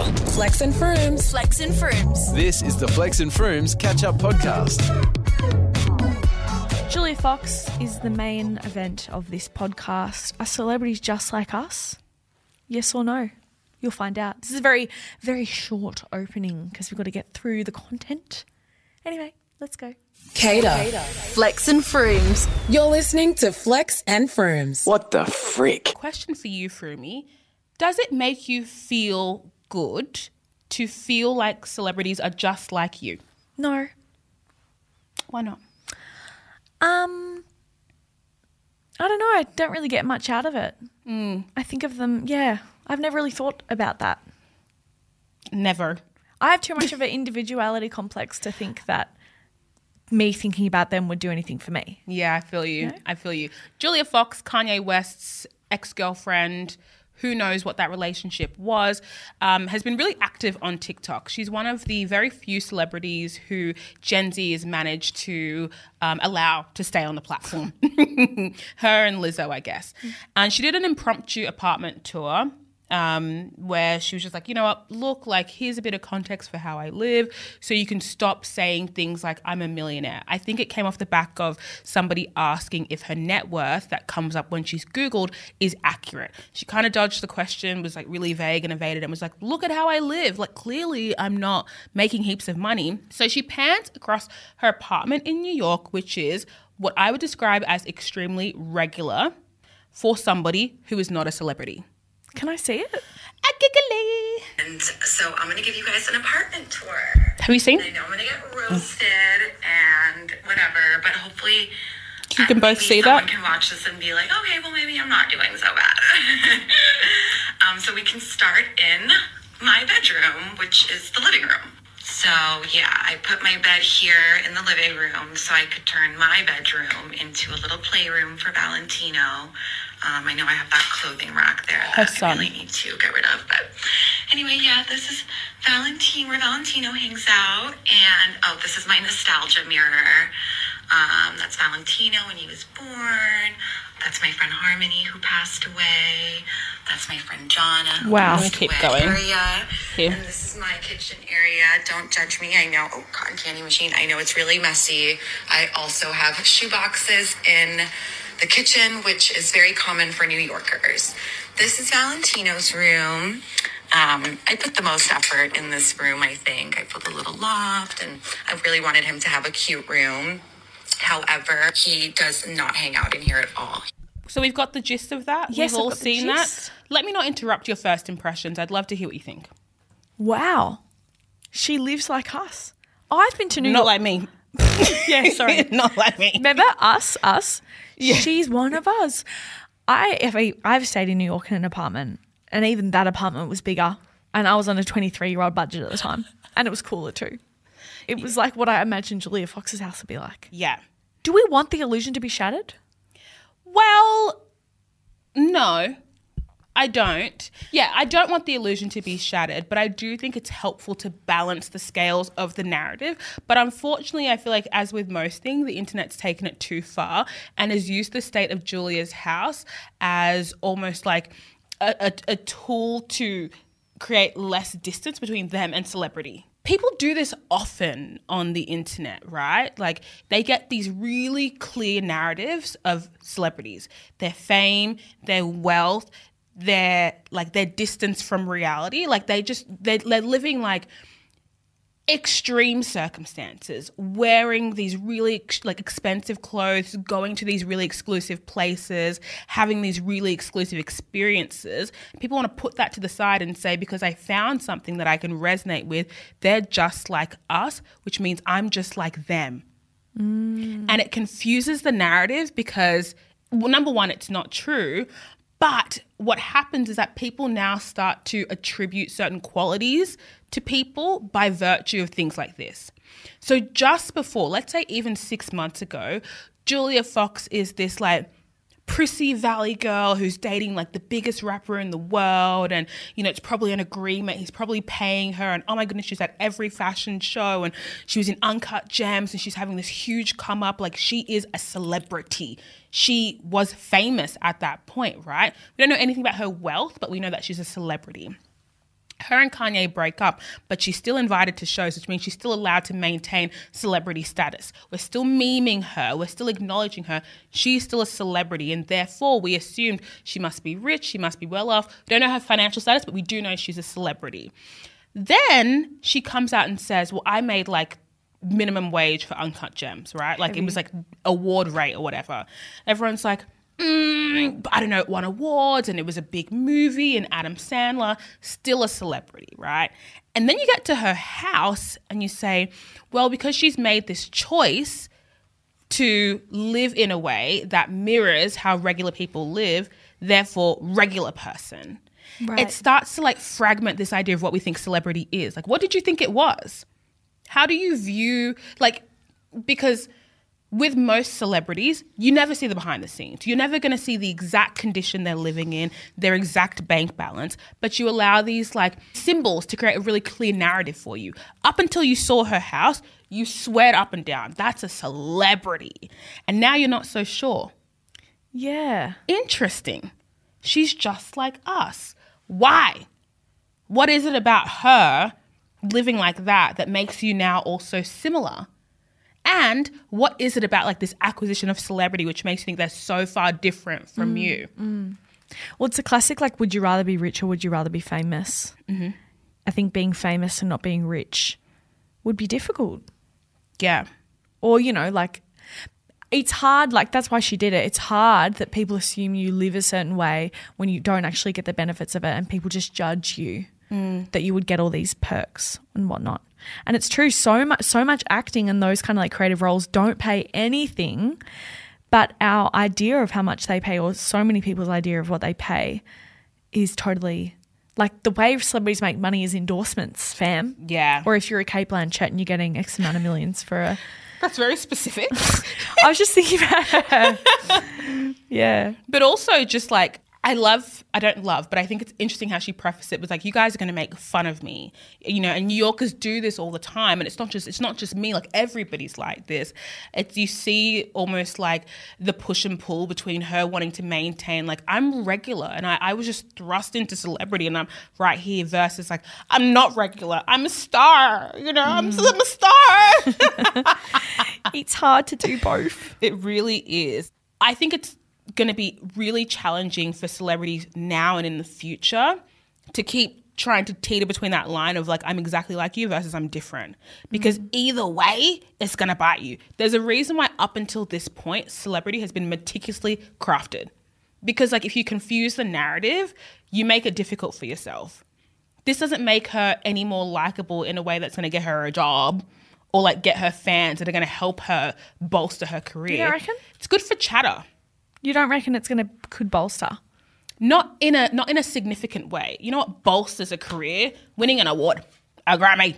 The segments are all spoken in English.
Flex and Frooms. Flex and Frooms. This is the Flex and Frooms Catch Up Podcast. Julia Fox is the main event of this podcast. Are celebrities just like us? Yes or no? You'll find out. This is a very, very short opening because we've got to get through the content. Anyway, let's go. Cater. Flex and Frooms. You're listening to Flex and Frooms. What the frick? Question for you, Frumi. Does it make you feel good to feel like celebrities are just like you? No. Why not? Um, I don't know. I don't really get much out of it. I think of them, yeah. I've never really thought about that. Never. I have too much of an individuality complex to think that me thinking about them would do anything for me. Yeah, I feel you. I feel you. Julia Fox, Kanye West's ex girlfriend, who knows what that relationship was, um, has been really active on TikTok. She's one of the very few celebrities who Gen Z has managed to um, allow to stay on the platform. Her and Lizzo, I guess. And she did an impromptu apartment tour um, where she was just like, you know what, look, like, here's a bit of context for how I live, so you can stop saying things like, I'm a millionaire. I think it came off the back of somebody asking if her net worth that comes up when she's Googled is accurate. She kind of dodged the question, was like really vague and evaded, and was like, look at how I live. Like, clearly, I'm not making heaps of money. So she pans across her apartment in New York, which is what I would describe as extremely regular for somebody who is not a celebrity. Can I see it? A giggly. And so I'm gonna give you guys an apartment tour. Have you seen? I know I'm gonna get roasted and whatever, but hopefully You can both maybe see someone that. can watch this and be like, okay, well maybe I'm not doing so bad. um, so we can start in my bedroom, which is the living room. So yeah, I put my bed here in the living room so I could turn my bedroom into a little playroom for Valentino. Um, I know I have that clothing rack there Her that I son. really need to get rid of, but anyway, yeah, this is Valentine where Valentino hangs out, and oh, this is my nostalgia mirror. Um, that's Valentino when he was born. That's my friend Harmony who passed away. That's my friend Jonna. Wow. passed Keep going. Area. Here. And this is my kitchen area. Don't judge me. I know. Oh, cotton candy machine. I know it's really messy. I also have shoe boxes in the kitchen, which is very common for New Yorkers. This is Valentino's room. Um, I put the most effort in this room, I think. I put a little loft, and I really wanted him to have a cute room. However, he does not hang out in here at all. So we've got the gist of that. Yes, we've I've all got the seen gist. that. Let me not interrupt your first impressions. I'd love to hear what you think. Wow. She lives like us. I've been to New York. Not York. like me. yeah, sorry. not like me. Remember us, us? She's one of us. I if I, I've stayed in New York in an apartment, and even that apartment was bigger, and I was on a 23 year old budget at the time, and it was cooler too. It was like what I imagined Julia Fox's house would be like. Yeah. Do we want the illusion to be shattered? Well, no, I don't. Yeah, I don't want the illusion to be shattered, but I do think it's helpful to balance the scales of the narrative. But unfortunately, I feel like, as with most things, the internet's taken it too far and has used the state of Julia's house as almost like a, a, a tool to create less distance between them and celebrity. People do this often on the internet, right? Like they get these really clear narratives of celebrities, their fame, their wealth, their like their distance from reality. Like they just they're, they're living like extreme circumstances, wearing these really ex- like expensive clothes, going to these really exclusive places, having these really exclusive experiences. People want to put that to the side and say because I found something that I can resonate with, they're just like us, which means I'm just like them. Mm. And it confuses the narrative because well, number one, it's not true. But what happens is that people now start to attribute certain qualities to people by virtue of things like this. So just before, let's say even six months ago, Julia Fox is this like prissy valley girl who's dating like the biggest rapper in the world and you know it's probably an agreement. He's probably paying her and oh my goodness she's at every fashion show and she was in uncut gems and she's having this huge come up. Like she is a celebrity. She was famous at that point right? We don't know anything about her wealth but we know that she's a celebrity her and Kanye break up, but she's still invited to shows, which means she's still allowed to maintain celebrity status. We're still memeing her, we're still acknowledging her. She's still a celebrity, and therefore we assumed she must be rich, she must be well off. We don't know her financial status, but we do know she's a celebrity. Then she comes out and says, Well, I made like minimum wage for Uncut Gems, right? Like it was like award rate or whatever. Everyone's like, mm, I don't know, it won awards and it was a big movie and Adam Sandler, still a celebrity, right? And then you get to her house and you say, well, because she's made this choice to live in a way that mirrors how regular people live, therefore, regular person. It starts to like fragment this idea of what we think celebrity is. Like, what did you think it was? How do you view, like, because with most celebrities, you never see the behind the scenes. You're never going to see the exact condition they're living in, their exact bank balance, but you allow these like symbols to create a really clear narrative for you. Up until you saw her house, you swear up and down, that's a celebrity. And now you're not so sure. Yeah. Interesting. She's just like us. Why? What is it about her living like that that makes you now also similar? And what is it about like this acquisition of celebrity which makes you think they're so far different from mm, you? Mm. Well, it's a classic like, would you rather be rich or would you rather be famous? Mm-hmm. I think being famous and not being rich would be difficult. Yeah. Or, you know, like, it's hard. Like, that's why she did it. It's hard that people assume you live a certain way when you don't actually get the benefits of it and people just judge you mm. that you would get all these perks and whatnot. And it's true, so much, so much acting and those kind of like creative roles don't pay anything. But our idea of how much they pay, or so many people's idea of what they pay, is totally like the way celebrities make money is endorsements, fam. Yeah. Or if you're a Cate Blanchett and you're getting X amount of millions for a. That's very specific. I was just thinking about her. yeah. but also just like I love I don't love, but I think it's interesting how she prefaced it with like you guys are going to make fun of me. You know, and New Yorkers do this all the time and it's not just it's not just me, like everybody's like this. It's you see almost like the push and pull between her wanting to maintain like I'm regular and I, I was just thrust into celebrity and I'm right here versus like I'm not regular. I'm a star. You know, I'm, mm. I'm a star. It's hard to do both. It really is. I think it's going to be really challenging for celebrities now and in the future to keep trying to teeter between that line of like I'm exactly like you versus I'm different because mm. either way it's going to bite you. There's a reason why up until this point celebrity has been meticulously crafted. Because like if you confuse the narrative, you make it difficult for yourself. This doesn't make her any more likable in a way that's going to get her a job or like get her fans that are going to help her bolster her career. reckon? It's good for chatter. You don't reckon it's gonna could bolster? Not in a not in a significant way. You know what bolsters a career? Winning an award, a Grammy.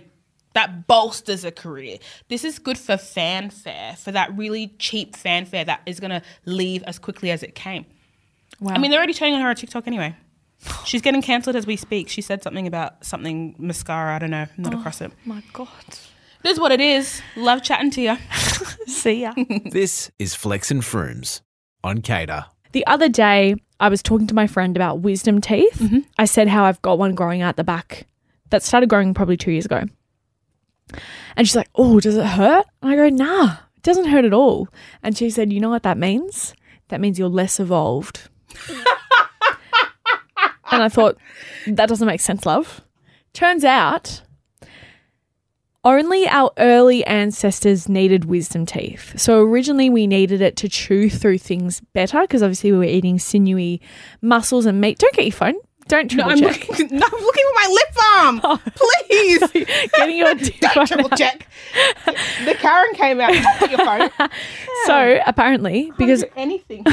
That bolsters a career. This is good for fanfare, for that really cheap fanfare that is going to leave as quickly as it came. Wow. I mean, they're already turning on her on TikTok anyway. She's getting cancelled as we speak. She said something about something mascara. I don't know. I'm not oh across it. my god. It is what it is. Love chatting to you. See ya. This is Flex and Frooms on Cater. the other day, I was talking to my friend about wisdom teeth. Mm-hmm. I said how I've got one growing out the back that started growing probably two years ago. And she's like, Oh, does it hurt? And I go, Nah, it doesn't hurt at all. And she said, You know what that means? That means you're less evolved. and I thought, That doesn't make sense, love. Turns out, only our early ancestors needed wisdom teeth. So originally we needed it to chew through things better because obviously we were eating sinewy muscles and meat. Don't get your phone. Don't triple I'm check. looking, no, I'm looking with my lip balm. Oh. Please. Getting your Don't triple out. check. The Karen came out. Put your phone. So apparently, because anything.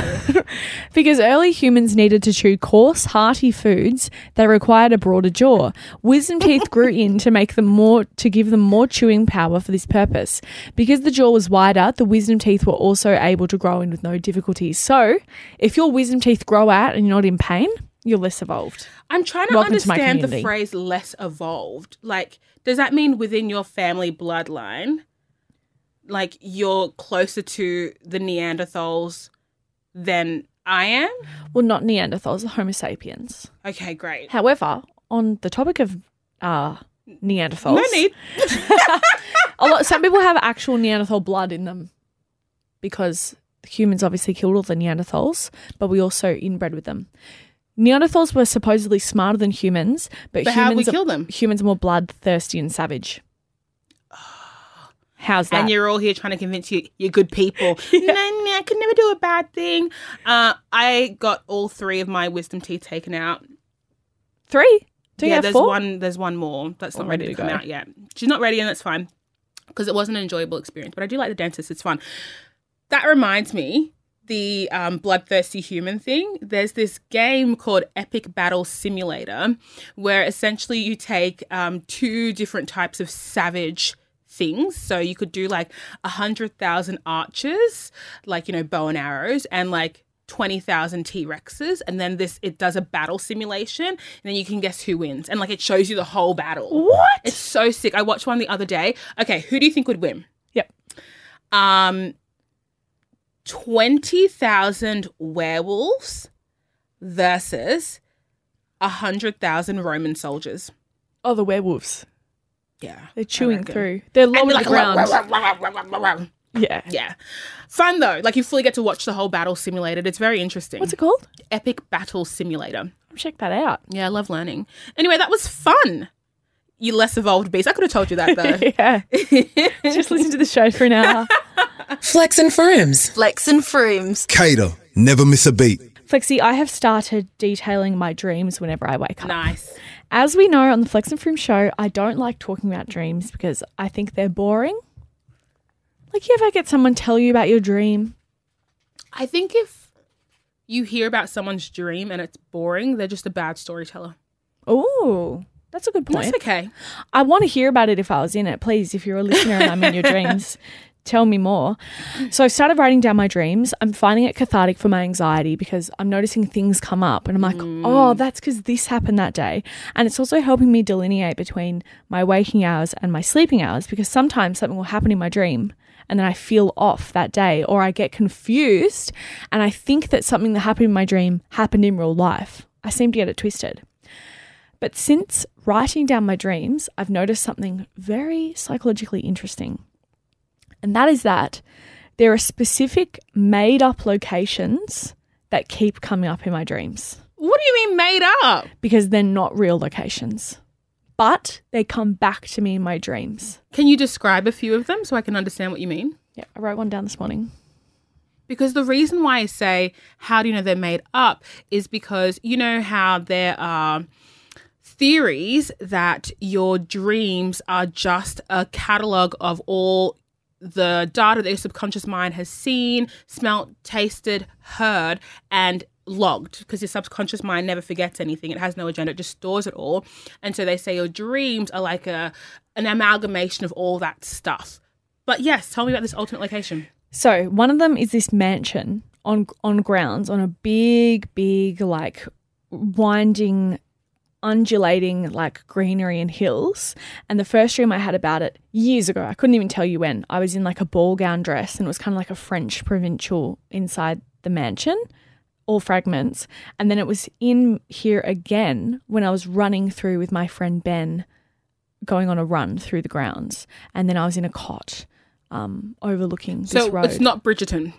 Because early humans needed to chew coarse, hearty foods that required a broader jaw. Wisdom teeth grew in to make them more to give them more chewing power for this purpose. Because the jaw was wider, the wisdom teeth were also able to grow in with no difficulties. So, if your wisdom teeth grow out and you're not in pain, you're less evolved. I'm trying to Welcome to understand the phrase less evolved. Like, does that mean within your family bloodline, like you're closer to the Neanderthals than I am? Well, not Neanderthals, the Homo sapiens. Okay, great. However, on the topic of uh, Neanderthals. No need. A lot. Some people have actual Neanderthal blood in them because humans obviously killed all the Neanderthals, but we also inbred with them. Neanderthals were supposedly smarter than humans, but, But humans are- kill them? Humans are more bloodthirsty and savage. How's that? And you're all here trying to convince you you're good people. No, no, I could never do a bad thing. Uh, I got all three of my wisdom teeth taken out. Three? Do you yeah, there's four? one. There's one more that's not ready ready to come go. out yet. She's not ready, and that's fine because it wasn't an enjoyable experience. But I do like the dentist; it's fun. That reminds me, the um, bloodthirsty human thing. There's this game called Epic Battle Simulator, where essentially you take um, two different types of savage things. So you could do like a hundred thousand archers, like you know bow and arrows, and like. 20,000 T-Rexes and then this it does a battle simulation and then you can guess who wins and like it shows you the whole battle. What? It's so sick. I watched one the other day. Okay, who do you think would win? Yep. Um 20,000 werewolves versus 100,000 Roman soldiers. Oh, the werewolves. Yeah. They're chewing through. They're low And the like, ground. Yeah. Yeah. Fun though. Like you fully get to watch the whole battle simulated. It's very interesting. What's it called? Epic Battle Simulator. I'll check that out. Yeah, I love learning. Anyway, that was fun. You less evolved beast. I could have told you that though. yeah. Just listen to the show for an hour. Flex and Frooms. Flex and Frooms. Cater. Never miss a beat. Flexi, I have started detailing my dreams whenever I wake up. nice. As we know on the Flex and Froom show, I don't like talking about dreams because I think they're boring. Like, you ever get someone tell you about your dream? I think if you hear about someone's dream and it's boring, they're just a bad storyteller. Oh, that's a good point. That's okay. I want to hear about it if I was in it. Please, if you're a listener and I'm in your dreams, tell me more. So I've started writing down my dreams. I'm finding it cathartic for my anxiety because I'm noticing things come up and I'm like, mm. oh, that's because this happened that day. And it's also helping me delineate between my waking hours and my sleeping hours because sometimes something will happen in my dream and then I feel off that day or I get confused and I think that something that happened in my dream happened in real life. I seem to get it twisted. But since writing down my dreams, I've noticed something very psychologically interesting. And that is that there are specific made up locations that keep coming up in my dreams What do you mean made up? because they're not real locations, but they come back to me in my dreams. Can you describe a few of them so I can understand what you mean? Yeah, I wrote one down this morning. Because the reason why I say, how do you know they're made up, is because you know how there are theories that your dreams are just a catalogue of all the data that your subconscious mind has seen, smelt, tasted, heard, and logged because your subconscious mind never forgets anything. It has no agenda, it just stores it all. And so they say your dreams are like a an amalgamation of all that stuff. But yes, tell me about this alternate location. So one of them is this mansion on on grounds on a big, big like winding, undulating like greenery and hills. And the first dream I had about it years ago, I couldn't even tell you when. I was in like a ball gown dress and it was kind of like a French provincial inside the mansion. All fragments. And then it was in here again when I was running through with my friend Ben, going on a run through the grounds. And then I was in a cot um, overlooking this road. So road. it's not Bridgerton.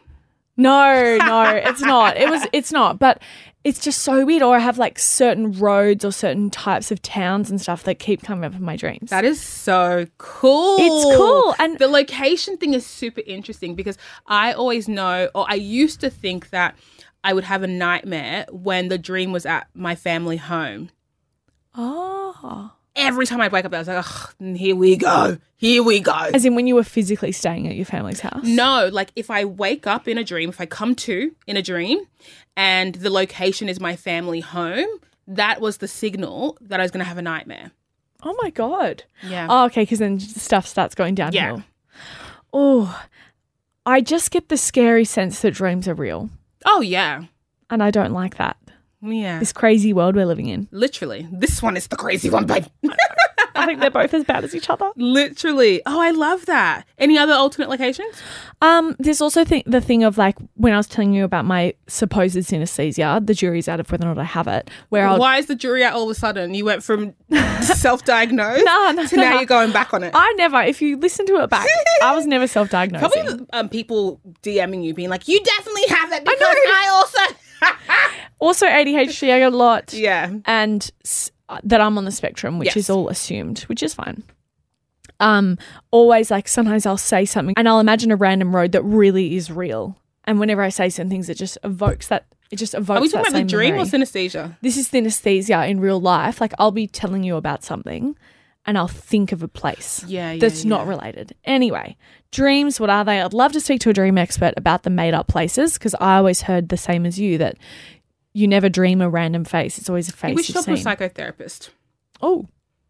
No, no, it's not. It was it's not, but it's just so weird. Or I have like certain roads or certain types of towns and stuff that keep coming up in my dreams. That is so cool. It's cool, and- the location thing is super interesting because I always know, or I used to think that I would have a nightmare when the dream was at my family home. oh. Every time I'd wake up, I was like, "Ugh, here we go, here we go. As in when you were physically staying at your family's house. No, like if I wake up in a dream, if I come to in a dream and the location is my family home, that was the signal that I was going to have a nightmare. Oh my god. Yeah. Oh, okay, because then stuff starts going downhill. Yeah. Oh, I just get the scary sense that dreams are real, Oh, yeah. and I don't like that. Yeah. This crazy world we're living in. Literally. This one is the crazy one, babe. I think they're both as bad as each other. Literally. Oh, I love that. Any other alternate locations? Um, there's also th- the thing of like when I was telling you about my supposed synesthesia, the jury's out of whether or not I have it. Where I'll Why is the jury out all of a sudden? You went from self-diagnosed No, no, to now no. you're going back on it. I never, if you listen to it back, I was never self-diagnosed. Probably um, people DMing you being like, "You definitely have it because I, also." Also ADHD, I got a lot. yeah. and s- uh, that I'm on the spectrum, which Yes. is all assumed, which is fine. Um, always like sometimes I'll say something and I'll imagine a random road that really is real, and whenever I say certain things, it just evokes that. It just evokes. Are we that talking about same the dream memory. or synesthesia? This is synesthesia in real life. Like I'll be telling you about something, and I'll think of a place. Yeah, yeah, that's not related. Anyway, dreams. What are they? I'd love to speak to a dream expert about the made up places because I always heard the same as you that you never dream a random face. It's always a face we should talk to a psychotherapist. oh,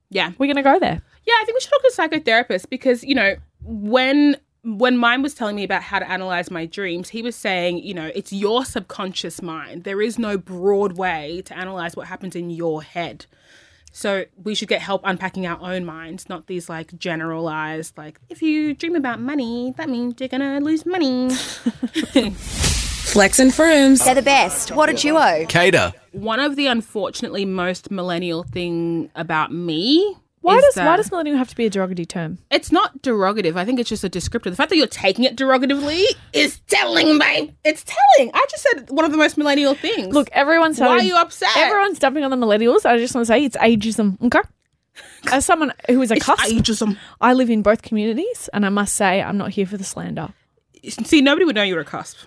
Yeah. we're gonna go there. Yeah, I think we should talk to a psychotherapist because you know when when mine was telling me about how to analyze my dreams, he was saying, you know, it's your subconscious mind. There is no broad way to analyze what happens in your head. So we should get help unpacking our own minds, not these like generalized like if you dream about money, that means you're gonna lose money. Flex and Frooms. They're the best. What a duo. Cater. One of the unfortunately most millennial thing about me. Why is does that- why does millennial have to be a derogatory term? It's not derogative. I think it's just a descriptor. The fact that you're taking it derogatively is telling, babe. It's telling. I just said one of the most millennial things. Look, everyone's why are you upset? Everyone's dumping on the millennials. I just want to say it's ageism. Okay. As someone who is a it's cusp, ageism. I live in both communities, and I must say I'm not here for the slander. See, nobody would know you were a cusp.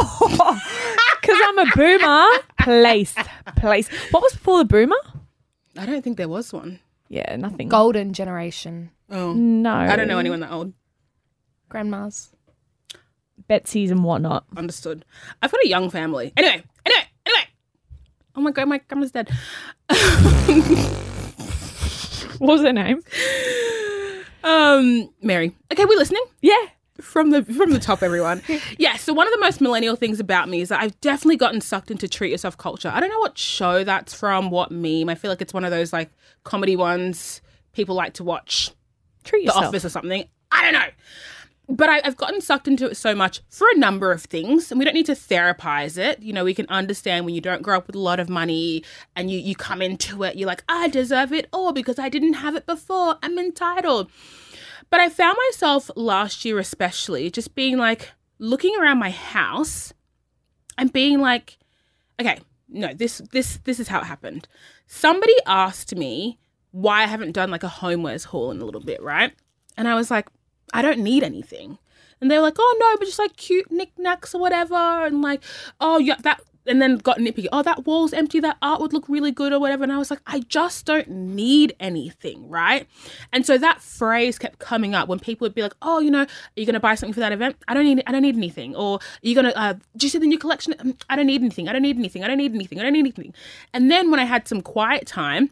Because I'm a boomer. Place, place. What was before the boomer? I don't think there was one. Yeah, nothing. Golden generation. Oh, No, I don't know anyone that old. Grandmas. Betsy's and whatnot. Understood. I've got a young family. Anyway, anyway, anyway. Oh my god, my grandma's dead. What was her name? Um, Mary. Okay, we listening? Yeah. From the from the top, everyone. yeah. So one of the most millennial things about me is that I've definitely gotten sucked into treat yourself culture. I don't know what show that's from, what meme. I feel like it's one of those like comedy ones people like to watch, Treat The yourself. Office or something. I don't know. But I, I've gotten sucked into it so much for a number of things, and we don't need to therapize it. You know, we can understand when you don't grow up with a lot of money and you you come into it, you're like, I deserve it all because I didn't have it before. I'm entitled. But I found myself last year, especially, just being like looking around my house and being like, okay, no, this this this is how it happened. Somebody asked me why I haven't done like a homewares haul in a little bit, right? And I was like, I don't need anything. And they were like, oh no, but just like cute knickknacks or whatever. And like, oh yeah, that and then got nitpicky. Oh, that wall's empty. That art would look really good or whatever. And I was like, I just don't need anything, right? And so that phrase kept coming up when people would be like, oh, you know, are you gonna buy something for that event? I don't need. I don't need anything. Or are you gonna? Uh, do you see the new collection? "Mm, I don't need anything. I don't need anything. I don't need anything. I don't need anything. And then when I had some quiet time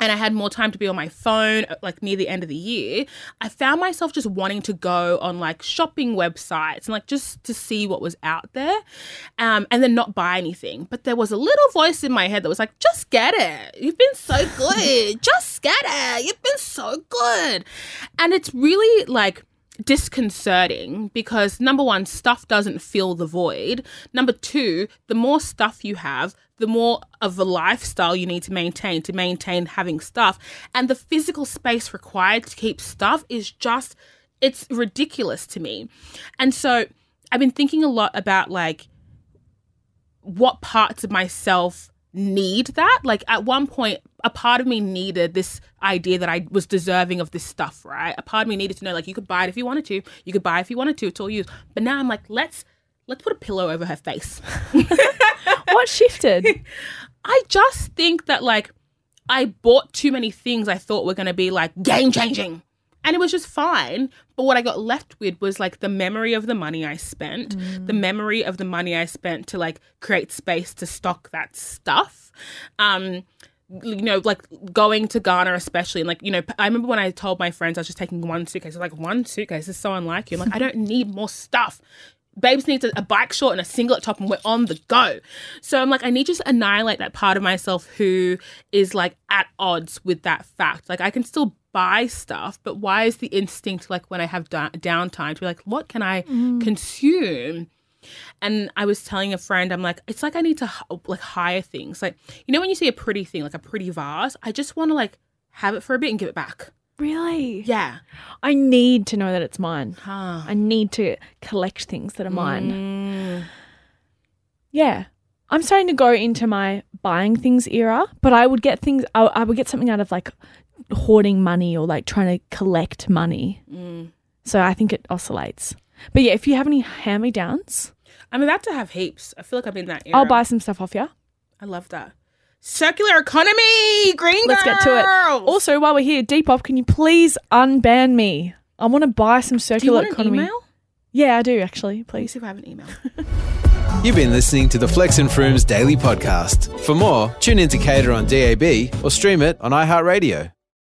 and I had more time to be on my phone, uh, like near the end of the year, I found myself just wanting to go on like shopping websites and like just to see what was out there, um, and then not buy anything. But there was a little voice in my head that was like, "Just get it. You've been so good. just get it. You've been so good," and it's really like disconcerting because number one, stuff doesn't fill the void. Number two, the more stuff you have, the more of a lifestyle you need to maintain to maintain having stuff. And the physical space required to keep stuff is just, it's ridiculous to me. And so I've been thinking a lot about like, what parts of myself need that. Like at one point, a part of me needed this idea that I was deserving of this stuff, right? A part of me needed to know like you could buy it if you wanted to, you could buy it if you wanted to, it's all yours. But now I'm like, let's let's put a pillow over her face. What shifted? I just think that like I bought too many things I thought were gonna be like game changing. And it was just fine. But what I got left with was like the memory of the money I spent, the memory of the money I spent to like create space to stock that stuff. Um, you know, like going to Ghana, especially, and like, you know, I remember when I told my friends I was just taking one suitcase. I was like, one suitcase is so unlike you. I'm like, I don't need more stuff. Babes needs a, bike short and a singlet top, and we're on the go. So I'm like, I need to just annihilate that part of myself who is like at odds with that fact. Like, I can still buy stuff, but why is the instinct like when I have da- downtime to be like, what can I mm. consume? And I was telling a friend, I'm like, it's like I need to like hire things. Like, you know, when you see a pretty thing, like a pretty vase, I just want to like have it for a bit and give it back. Really? Yeah. I need to know that it's mine. Huh. I need to collect things that are mine. Mm. Yeah. I'm starting to go into my buying things era, but I would get things, I, I would get something out of like hoarding money or like trying to collect money. So I think it oscillates. But yeah, if you have any hand me downs, I'm about to have heaps. I feel like I'm in that era. I'll buy some stuff off you. I love that. Circular economy, green Let's get to it. Also, while we're here, Depop, can you please unban me? I want to buy some do you circular want an economy. email? Yeah, I do actually. Let me Please. see if I have an email. You've been listening to the Flex and Frooms daily podcast. For more, tune in to Cater on DAB or stream it on iHeartRadio.